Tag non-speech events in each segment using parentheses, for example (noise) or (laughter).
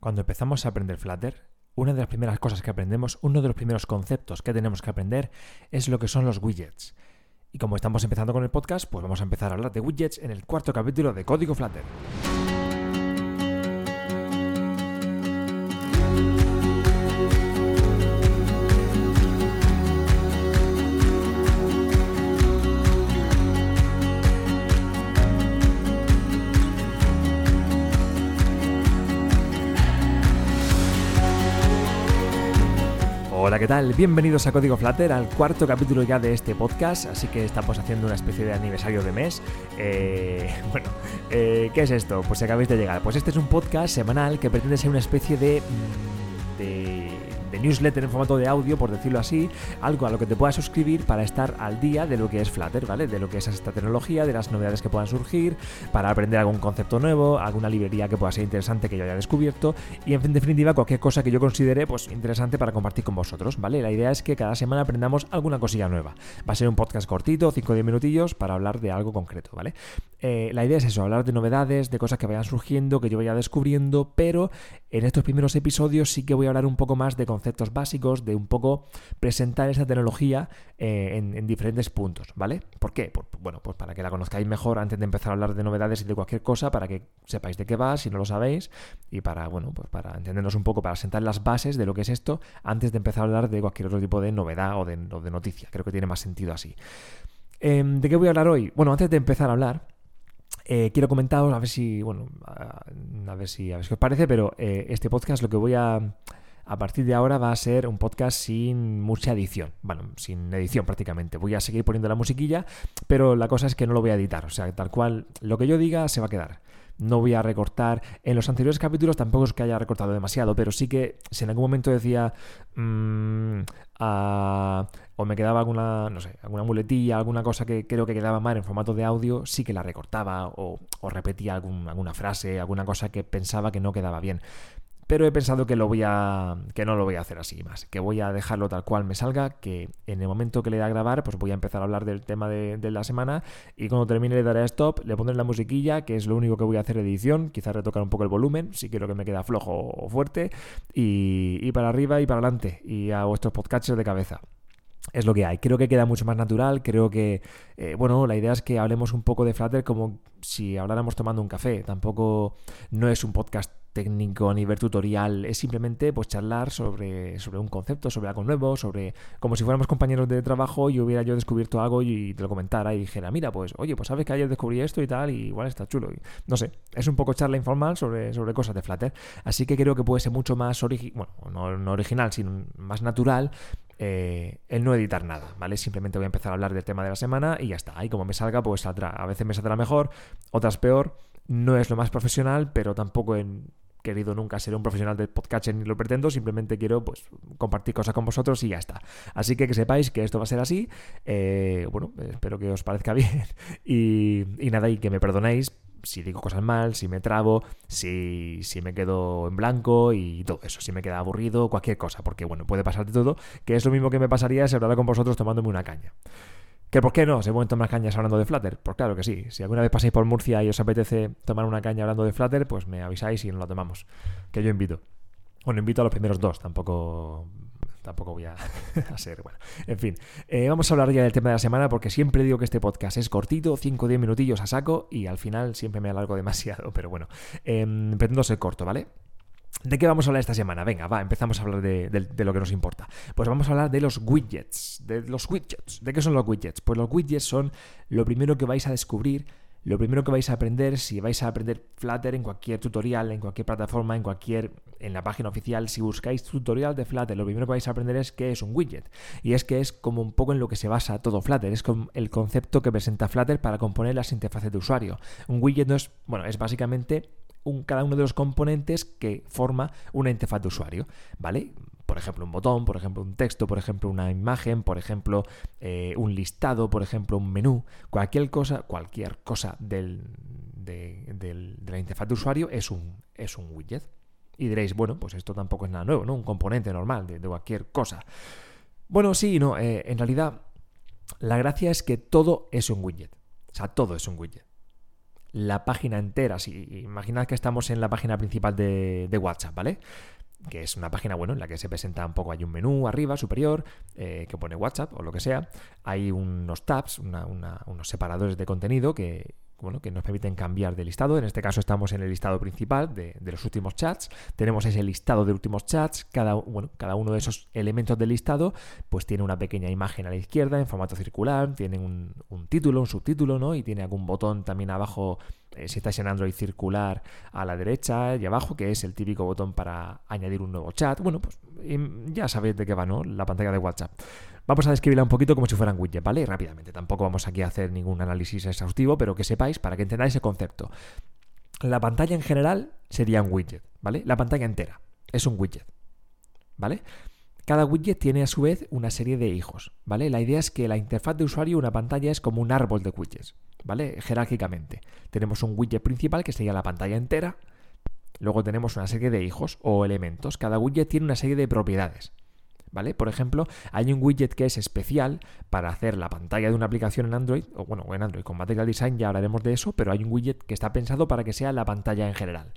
Cuando empezamos a aprender Flutter, una de las primeras cosas que aprendemos, uno de los primeros conceptos que tenemos que aprender es lo que son los widgets. Y como estamos empezando con el podcast, pues vamos a empezar a hablar de widgets en el cuarto capítulo de Código Flutter. Hola, ¿qué tal? Bienvenidos a Código Flutter, al cuarto capítulo ya de este podcast, así que estamos haciendo una especie de aniversario de mes. Eh, (laughs) bueno, eh, ¿qué es esto? Pues si acabáis de llegar. Pues este es un podcast semanal que pretende ser una especie de... mm, newsletter en formato de audio, por decirlo así, algo a lo que te puedas suscribir para estar al día de lo que es Flutter, ¿vale? De lo que es esta tecnología, de las novedades que puedan surgir, para aprender algún concepto nuevo, alguna librería que pueda ser interesante que yo haya descubierto y en definitiva cualquier cosa que yo considere pues interesante para compartir con vosotros, ¿vale? La idea es que cada semana aprendamos alguna cosilla nueva. Va a ser un podcast cortito, 5 o 10 minutillos para hablar de algo concreto, ¿vale? Eh, la idea es eso, hablar de novedades, de cosas que vayan surgiendo, que yo vaya descubriendo, pero en estos primeros episodios sí que voy a hablar un poco más de conceptos básicos, de un poco presentar esta tecnología eh, en, en diferentes puntos, ¿vale? ¿Por qué? Por- bueno, pues para que la conozcáis mejor antes de empezar a hablar de novedades y de cualquier cosa, para que sepáis de qué va, si no lo sabéis, y para, bueno, pues para entendernos un poco, para sentar las bases de lo que es esto, antes de empezar a hablar de cualquier otro tipo de novedad o de, o de noticia. Creo que tiene más sentido así. Em, ¿De qué voy a hablar hoy? Bueno, antes de empezar a hablar, eh, quiero comentaros, a ver si, bueno, a, ver si, a ver qué os parece, pero eh, este podcast lo que voy a, a partir de ahora va a ser un podcast sin mucha edición, bueno, sin edición prácticamente. Voy a seguir poniendo la musiquilla, pero la cosa es que no lo voy a editar, o sea, tal cual, lo que yo diga se va a quedar. No voy a recortar. En los anteriores capítulos tampoco es que haya recortado demasiado, pero sí que si en algún momento decía. mm, o me quedaba alguna, no sé, alguna muletilla, alguna cosa que creo que quedaba mal en formato de audio, sí que la recortaba o, repetía alguna frase, alguna cosa que pensaba que no quedaba bien. Pero he pensado que no lo voy a hacer así más. Que voy a dejarlo tal cual me salga. Que en el momento que le dé a grabar, pues voy a empezar a hablar del tema de, la semana. Y cuando termine le daré a stop, le pondré la musiquilla, que es lo único que voy a hacer de edición. Quizás retocar un poco el volumen, si quiero que me queda flojo o fuerte. Y, y para arriba y para adelante. Y a vuestros podcasts de cabeza. Es lo que hay. Creo que queda mucho más natural. Creo que, eh, bueno, la idea es que hablemos un poco de Flutter como si habláramos tomando un café. Tampoco no es un podcast técnico ni ver tutorial. Es simplemente pues charlar sobre, sobre un concepto, sobre algo nuevo, sobre como si fuéramos compañeros de trabajo y hubiera yo descubierto algo y te lo comentara y dijera, mira, pues, oye, pues sabes que ayer descubrí esto y tal, y igual está chulo. No sé, es un poco charla informal sobre, sobre cosas de Flutter. Así que creo que puede ser mucho más original, bueno, no, no original, sino más natural eh, el no editar nada, ¿vale? Simplemente voy a empezar a hablar del tema de la semana y ya está. Ahí como me salga, pues saldrá. A veces me saldrá mejor, otras peor. No es lo más profesional, pero tampoco he querido nunca ser un profesional del podcast ni lo pretendo. Simplemente quiero, pues, compartir cosas con vosotros y ya está. Así que que sepáis que esto va a ser así. Eh, bueno, espero que os parezca (laughs) bien. Y, y nada, y que me perdonéis si digo cosas mal, si me trabo, si, si me quedo en blanco y todo eso, si me queda aburrido, cualquier cosa, porque bueno, puede pasar de todo, que es lo mismo que me pasaría si hablara con vosotros tomándome una caña. ¿Que por qué no? ¿Se pueden tomar cañas hablando de Flutter? Pues claro que sí. Si alguna vez pasáis por Murcia y os apetece tomar una caña hablando de Flutter, pues me avisáis y nos la tomamos. Que yo invito. Bueno, invito a los primeros dos, tampoco tampoco voy (laughs) a, ser. Bueno, en fin, eh, vamos a hablar ya del tema de la semana porque siempre digo que este podcast es cortito, 5 o 10 minutillos a saco y al final siempre me alargo (laughs) demasiado, pero bueno, em, pretendo ser corto, ¿vale? ¿De qué vamos a hablar esta semana? Venga, va, empezamos a hablar de- de lo que nos importa. Pues vamos a hablar de los widgets. De los widgets. ¿De qué son los widgets? Pues los widgets son lo primero que vais a descubrir, lo primero que vais a aprender si vais a aprender Flutter en cualquier tutorial, en cualquier plataforma, en cualquier. en la página oficial. Si buscáis tutorial de Flutter, lo primero que vais a aprender es qué es un widget. Y es que es como un poco en lo que se basa todo Flutter. Es como el concepto que presenta Flutter para componer las interfaces de usuario. Un widget no es. bueno, es básicamente un- cada uno de los componentes que forma una interfaz de usuario, ¿vale? Por ejemplo, un botón, por ejemplo, un texto, por ejemplo, una imagen, por ejemplo, eh, un listado, por ejemplo, un menú, cualquier cosa, cualquier cosa del- de, de la interfaz de usuario es un, es un widget. Y diréis, bueno, pues esto tampoco es nada nuevo, ¿no? Un componente normal de, de cualquier cosa. Bueno, sí no. eh, en realidad, la gracia es que todo es un widget. O sea, todo es un widget. la página entera. Si imaginad que estamos en la página principal de, WhatsApp, ¿vale? Que es una página bueno en la que se presenta un poco, hay un menú arriba, superior, eh, que pone WhatsApp o lo que sea, hay unos tabs, unos separadores de contenido que bueno, que nos permiten cambiar de listado. En este caso estamos en el listado principal de, los últimos chats. Tenemos ese listado de últimos chats. Cada, bueno, cada uno de esos elementos del listado pues tiene una pequeña imagen a la izquierda en formato circular, tiene un, título, un subtítulo, ¿no? Y tiene algún botón también abajo, si estáis en Android circular, a la derecha y abajo, que es el típico botón para añadir un nuevo chat. Bueno, pues ya sabéis de qué va, ¿no? La pantalla de WhatsApp. Vamos a describirla un poquito como si fueran widget, ¿vale? Rápidamente. Tampoco vamos aquí a hacer ningún análisis exhaustivo, pero que sepáis para que entendáis el concepto. La pantalla en general sería un widget, ¿vale? La pantalla entera es un widget, ¿vale? Cada widget tiene a su vez una serie de hijos, ¿vale? La idea es que la interfaz de usuario, una pantalla, es como un árbol de widgets, ¿vale? Jerárquicamente. Tenemos un widget principal que sería la pantalla entera. Luego tenemos una serie de hijos o elementos. Cada widget tiene una serie de propiedades. ¿vale? Por ejemplo, hay un widget que es especial para hacer la pantalla de una aplicación en Android, o bueno, en Android con Material Design ya hablaremos de eso, pero hay un widget que está pensado para que sea la pantalla en general.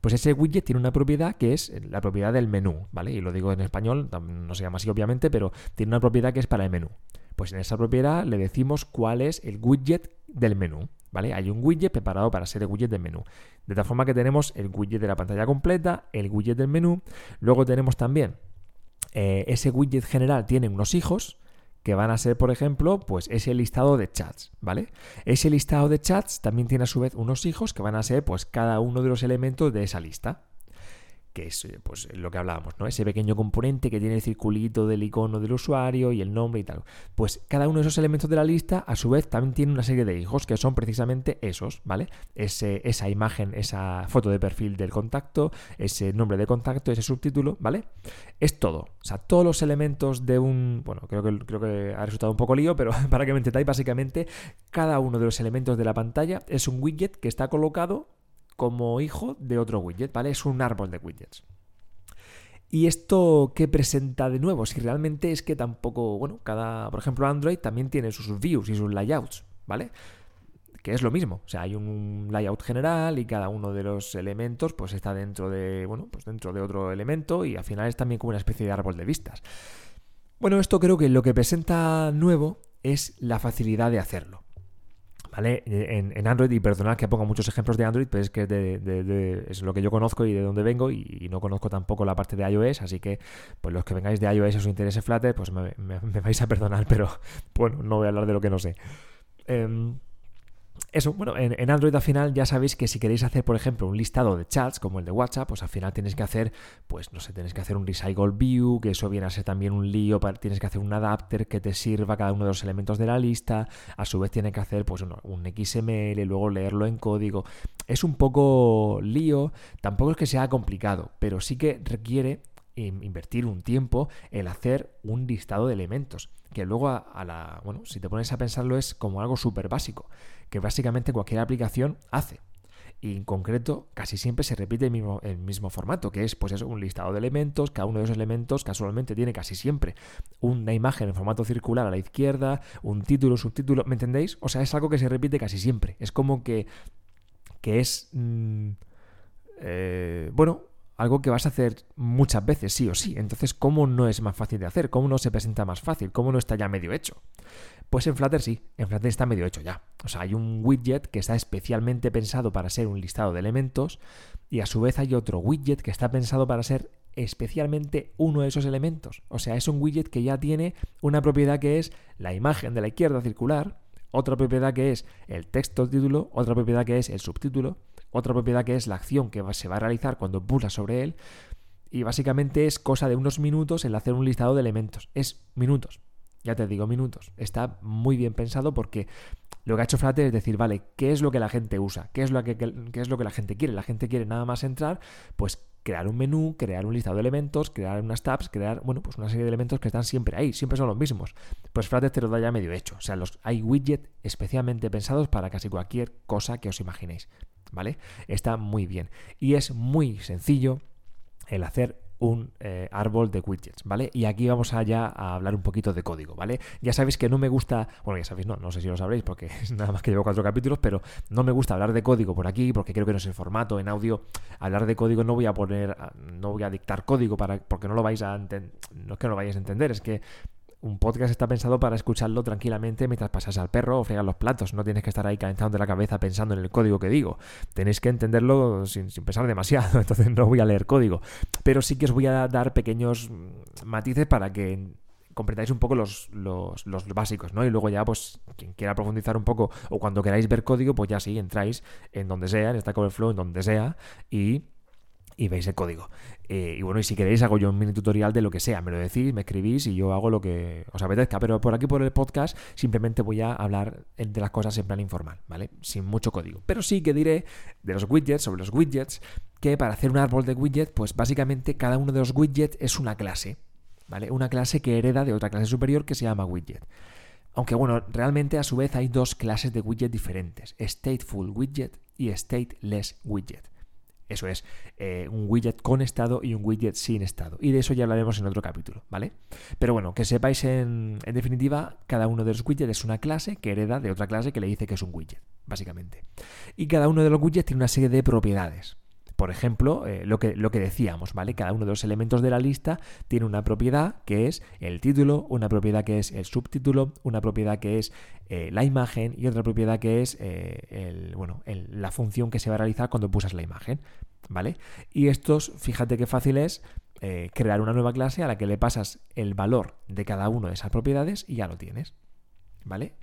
Pues ese widget tiene una propiedad que es la propiedad del menú, ¿vale? Y lo digo en español, no se llama así obviamente, pero tiene una propiedad que es para el menú. Pues en esa propiedad le decimos cuál es el widget del menú. ¿Vale? Hay un widget preparado para ser el widget del menú. De tal forma que tenemos el widget de la pantalla completa, el widget del menú. Luego tenemos también eh, ese widget general tiene unos hijos que van a ser, por ejemplo, pues ese listado de chats, ¿vale? Ese listado de chats también tiene a su vez unos hijos que van a ser, pues, cada uno de los elementos de esa lista que es eh, pues, lo que hablábamos, ¿no? Ese pequeño componente que tiene el circulito del icono del usuario y el nombre y tal. Pues cada uno de esos elementos de la lista, a su vez, también tiene una serie de hijos que son precisamente esos, ¿vale? Ese, esa imagen, esa foto de perfil del contacto, ese nombre de contacto, ese subtítulo, ¿vale? Es todo. O sea, todos los elementos de un. Bueno, creo que, creo que ha resultado un poco lío, pero (laughs) para que me entendáis, básicamente, cada uno de los elementos de la pantalla es un widget que está colocado como hijo de otro widget, ¿vale? Es un árbol de widgets. ¿Y esto qué presenta de nuevo? Si realmente es que tampoco, bueno, cada, por ejemplo, Android también tiene sus views y sus layouts, ¿vale? Que es lo mismo, o sea, hay un layout general y cada uno de los elementos pues está dentro de, bueno, pues dentro de otro elemento y al final es también como una especie de árbol de vistas. Bueno, esto creo que lo que presenta nuevo es la facilidad de hacerlo. En, Android, y perdonad que ponga muchos ejemplos de Android, pero es que es lo que yo conozco y de dónde vengo, y, no conozco tampoco la parte de iOS, así que pues los que vengáis de iOS os interese Flutter, pues me, vais a perdonar, (laughs) pero bueno, no voy a hablar de lo que no sé. Em, eso, bueno, en, Android al final ya sabéis que si queréis hacer, por ejemplo, un listado de chats como el de WhatsApp, pues al final tienes que hacer, pues no sé, tienes que hacer un recycle view, que eso viene a ser también un lío, tienes que hacer un adapter que te sirva cada uno de los elementos de la lista, a su vez tiene que hacer pues un, un XML, luego leerlo en código. Es un poco lío, tampoco es que sea complicado, pero sí que requiere invertir un tiempo en hacer un listado de elementos, que luego a, la, bueno, si te pones a pensarlo es como algo súper básico, que básicamente cualquier aplicación hace. Y en concreto, casi siempre se repite el mismo, formato, que es pues eso, un listado de elementos, cada uno de esos elementos casualmente tiene casi siempre una imagen en formato circular a la izquierda, un título, subtítulo, ¿me entendéis? O sea, es algo que se repite casi siempre. Es como que, que es... Mm, eh, bueno, algo que vas a hacer muchas veces, sí o sí. Entonces, ¿cómo no es más fácil de hacer? ¿Cómo no se presenta más fácil? ¿Cómo no está ya medio hecho? Pues en Flutter sí, en Flutter está medio hecho ya. O sea, hay un widget que está especialmente pensado para ser un listado de elementos y a su vez hay otro widget que está pensado para ser especialmente uno de esos elementos. O sea, es un widget que ya tiene una propiedad que es la imagen de la izquierda circular, otra propiedad que es el texto título, otra propiedad que es el subtítulo, otra propiedad que es la acción que se va a realizar cuando pulsa sobre él. Y básicamente es cosa de unos minutos el hacer un listado de elementos. Es minutos. Ya te digo, minutos. Está muy bien pensado porque lo que ha hecho Flutter es decir, vale, ¿qué es lo que la gente usa? ¿Qué es lo que, es lo que la gente quiere? La gente quiere nada más entrar, pues crear un menú, crear un listado de elementos, crear unas tabs, crear, bueno, pues una serie de elementos que están siempre ahí, siempre son los mismos. Pues Flutter te lo da ya medio hecho. O sea, los, hay widgets especialmente pensados para casi cualquier cosa que os imaginéis. ¿Vale? Está muy bien. Y es muy sencillo el hacer un eh, árbol de widgets, ¿vale? Y aquí vamos allá a hablar un poquito de código, ¿vale? Ya sabéis que no me gusta, bueno, ya sabéis, no, no sé si lo sabréis porque (laughs) es nada más que llevo cuatro capítulos, pero no me gusta hablar de código por aquí porque creo que no es el formato, en audio, hablar de código no voy a poner, no voy a dictar código para, porque no lo vais a entender, no es que no lo vayáis a entender, es que un podcast está pensado para escucharlo tranquilamente mientras pasas al perro o fregas los platos. No tienes que estar ahí calentando la cabeza pensando en el código que digo. Tenéis que entenderlo sin, pensar demasiado, (laughs) entonces no voy a leer código. Pero sí que os voy a dar pequeños matices para que comprendáis un poco los, los, básicos, ¿no? Y luego ya, pues, quien quiera profundizar un poco o cuando queráis ver código, pues ya sí, entráis en donde sea, en Stack Overflow, en donde sea, y y veis el código. Eh, y bueno, y si queréis hago yo un mini tutorial de lo que sea, me lo decís, me escribís y yo hago lo que os apetezca, pero por aquí por el podcast simplemente voy a hablar de las cosas en plan informal, ¿vale? Sin mucho código. Pero sí que diré de los widgets, sobre los widgets, que para hacer un árbol de widgets, pues básicamente cada uno de los widgets es una clase, ¿vale? Una clase que hereda de otra clase superior que se llama widget. Aunque bueno, realmente a su vez hay dos clases de widget diferentes, stateful widget y stateless widget. Eso es, eh, un widget con estado y un widget sin estado. Y de eso ya hablaremos en otro capítulo, ¿vale? Pero bueno, que sepáis en, definitiva, cada uno de los widgets es una clase que hereda de otra clase que le dice que es un widget, básicamente. Y cada uno de los widgets tiene una serie de propiedades. Por ejemplo, eh, lo, que, lo que decíamos, ¿vale? Cada uno de los elementos de la lista tiene una propiedad que es el título, una propiedad que es el subtítulo, una propiedad que es eh, la imagen y otra propiedad que es el, bueno, la función que se va a realizar cuando pulsas la imagen. ¿vale? Y estos, fíjate qué fácil es eh, crear una nueva clase a la que le pasas el valor de cada una de esas propiedades y ya lo tienes, ¿vale?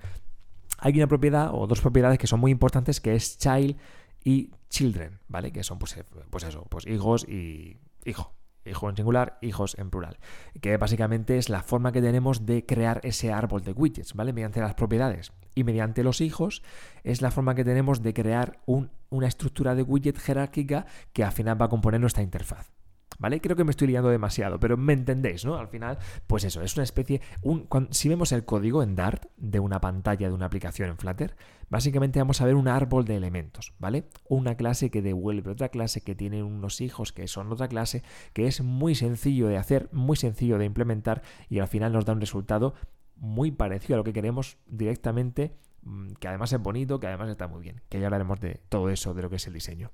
Hay una propiedad o dos propiedades que son muy importantes que es child y children, ¿vale? Que son pues, eh, pues eso, pues hijos y hijo, hijo en singular, hijos en plural, que básicamente es la forma que tenemos de crear ese árbol de widgets, ¿vale? Mediante las propiedades y mediante los hijos es la forma que tenemos de crear una estructura de widget jerárquica que al final va a componer nuestra interfaz. ¿Vale? Creo que me estoy liando demasiado, pero me entendéis, ¿no? Al final, pues eso, es una especie. Un, si vemos el código en Dart de una pantalla de una aplicación en Flutter, básicamente vamos a ver un árbol de elementos, ¿vale? Una clase que devuelve otra clase, que tiene unos hijos que son otra clase, que es muy sencillo de hacer, muy sencillo de implementar y al final nos da un resultado muy parecido a lo que queremos directamente, mm, que además es bonito, que además está muy bien, que ya hablaremos de todo eso, de lo que es el diseño.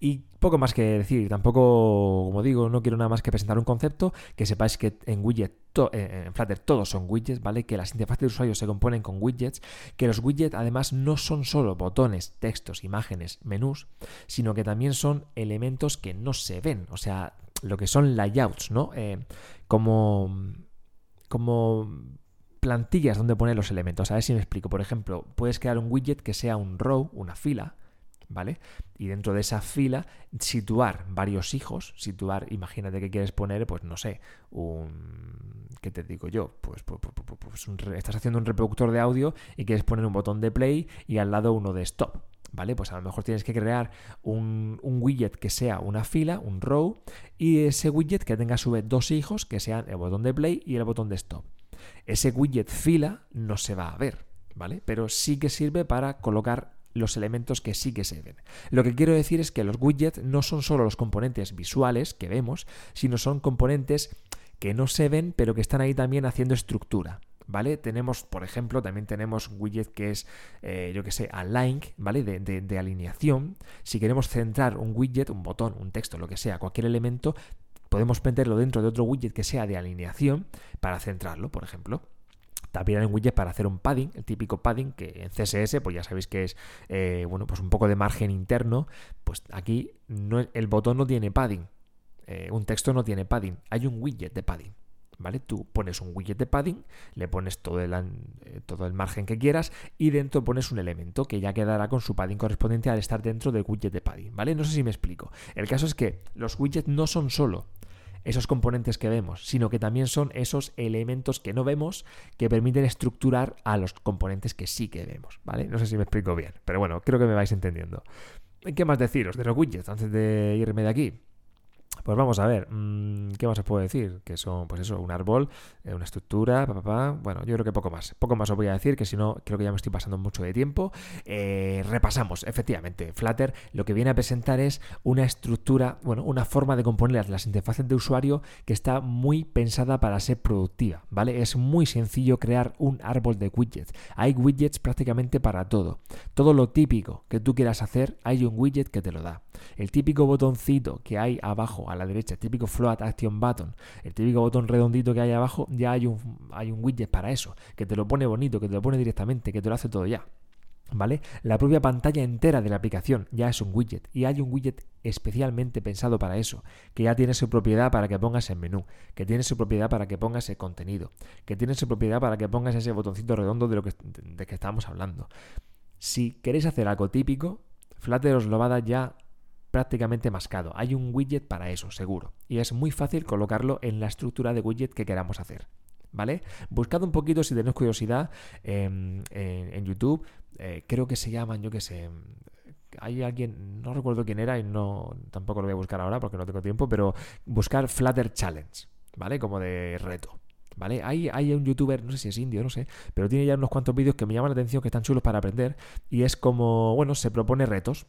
Y poco más que decir, tampoco, como digo, no quiero nada más que presentar un concepto, que sepáis que en widget, eh, en Flutter todos son widgets, ¿vale? Que las interfaces de usuario se componen con widgets, que los widgets además no son solo botones, textos, imágenes, menús, sino que también son elementos que no se ven, o sea, lo que son layouts, ¿no? Eh, como, como plantillas donde poner los elementos. A ver si me explico. Por ejemplo, puedes crear un widget que sea un row, una fila, ¿vale? Y dentro de esa fila situar varios hijos, situar, imagínate que quieres poner, pues no sé, un... ¿Qué te digo yo? Pues, pues, pues, pues estás haciendo un reproductor de audio y quieres poner un botón de play y al lado uno de stop. ¿Vale? Pues a lo mejor tienes que crear un, un, widget que sea una fila, un row, y ese widget que tenga a su vez dos hijos que sean el botón de play y el botón de stop. Ese widget fila no se va a ver, ¿vale? Pero sí que sirve para colocar los elementos que sí que se ven. Lo que quiero decir es que los widgets no son solo los componentes visuales que vemos, sino son componentes que no se ven, pero que están ahí también haciendo estructura. ¿Vale? Tenemos, por ejemplo, también tenemos un widget que es, eh, yo que sé, align, ¿vale? De, de, alineación. Si queremos centrar un widget, un botón, un texto, lo que sea, cualquier elemento, podemos meterlo dentro de otro widget que sea de alineación para centrarlo, por ejemplo. También hay un widget para hacer un padding, el típico padding que en CSS, pues ya sabéis que es eh, bueno, pues un poco de margen interno. Pues aquí el botón no tiene padding, eh, un texto no tiene padding, hay un widget de padding. ¿Vale? Tú pones un widget de padding, le pones todo el, eh, todo el margen que quieras y dentro pones un elemento que ya quedará con su padding correspondiente al estar dentro del widget de padding, ¿vale? No sé si me explico. El caso es que los widgets no son solo esos componentes que vemos, sino que también son esos elementos que no vemos que permiten estructurar a los componentes que sí que vemos, ¿vale? No sé si me explico bien, pero bueno, creo que me vais entendiendo. ¿Qué más deciros de los widgets antes de irme de aquí? Pues vamos a ver, mm, ¿qué más os puedo decir? Que son, pues eso, un árbol, eh, una estructura, papá, bueno, yo creo que poco más. Poco más os voy a decir, que si no, creo que ya me estoy pasando mucho de tiempo. Eh, repasamos, efectivamente, Flutter lo que viene a presentar es una estructura, bueno, una forma de componer las interfaces de usuario que está muy pensada para ser productiva, ¿vale? Es muy sencillo crear un árbol de widgets. Hay widgets prácticamente para todo. Todo lo típico que tú quieras hacer, hay un widget que te lo da. El típico botoncito que hay abajo a la derecha, el típico float action button, el típico botón redondito que hay abajo, ya hay un, hay un widget para eso, que te lo pone bonito, que te lo pone directamente, que te lo hace todo ya. ¿Vale? La propia pantalla entera de la aplicación ya es un widget y hay un widget especialmente pensado para eso, que ya tiene su propiedad para que pongas el menú, que tiene su propiedad para que pongas el contenido, que tiene su propiedad para que pongas ese botoncito redondo de lo que, de que estamos hablando. Si queréis hacer algo típico, Flutter os lo va a dar ya prácticamente mascado. Hay un widget para eso, seguro. Y es muy fácil colocarlo en la estructura de widget que queramos hacer. ¿Vale? Buscad un poquito si tenéis curiosidad en, YouTube. Eh, creo que se llaman, yo qué sé. Hay alguien, no recuerdo quién era y no tampoco lo voy a buscar ahora porque no tengo tiempo, pero buscar Flutter Challenge, ¿vale? Como de reto. ¿Vale? Hay, hay un youtuber, no sé si es indio, no sé, pero tiene ya unos cuantos vídeos que me llaman la atención, que están chulos para aprender, y es como, bueno, se propone retos,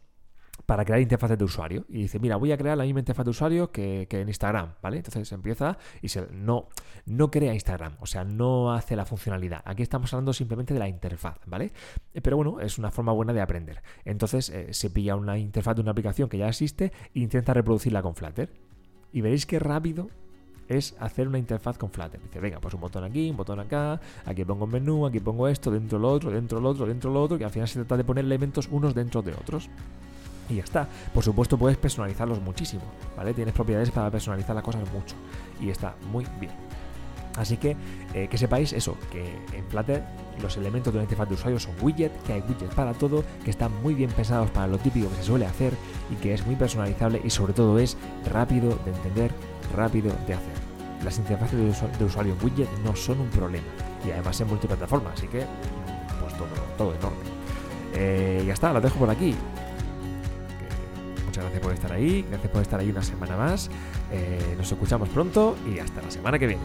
para crear interfaces de usuario. Y dice, mira, voy a crear la misma interfaz de usuario que, en Instagram, ¿vale? Entonces empieza y se, no, no crea Instagram, o sea, no hace la funcionalidad. Aquí estamos hablando simplemente de la interfaz, ¿vale? Eh, pero bueno, es una forma buena de aprender. Entonces eh, se pilla una interfaz de una aplicación que ya existe e intenta reproducirla con Flutter. Y veréis qué rápido es hacer una interfaz con Flutter. Dice, venga, pues un botón aquí, un botón acá, aquí pongo un menú, aquí pongo esto, dentro lo otro, dentro lo otro, dentro lo otro, que al final se trata de poner elementos unos dentro de otros y ya está. Por supuesto puedes personalizarlos muchísimo, ¿vale? Tienes propiedades para personalizar las cosas mucho y está muy bien. Así que eh, que sepáis eso, que en Flutter los elementos de una interfaz de usuario son widgets, que hay widgets para todo, que están muy bien pensados para lo típico que se suele hacer y que es muy personalizable y sobre todo es rápido de entender, rápido de hacer. Las interfaces de, usuario en widget no son un problema y además en multiplataforma, así que pues todo, todo enorme. Eh, ya está, lo dejo por aquí gracias por estar ahí, gracias por estar ahí una semana más. Eh, nos escuchamos pronto y hasta la semana que viene.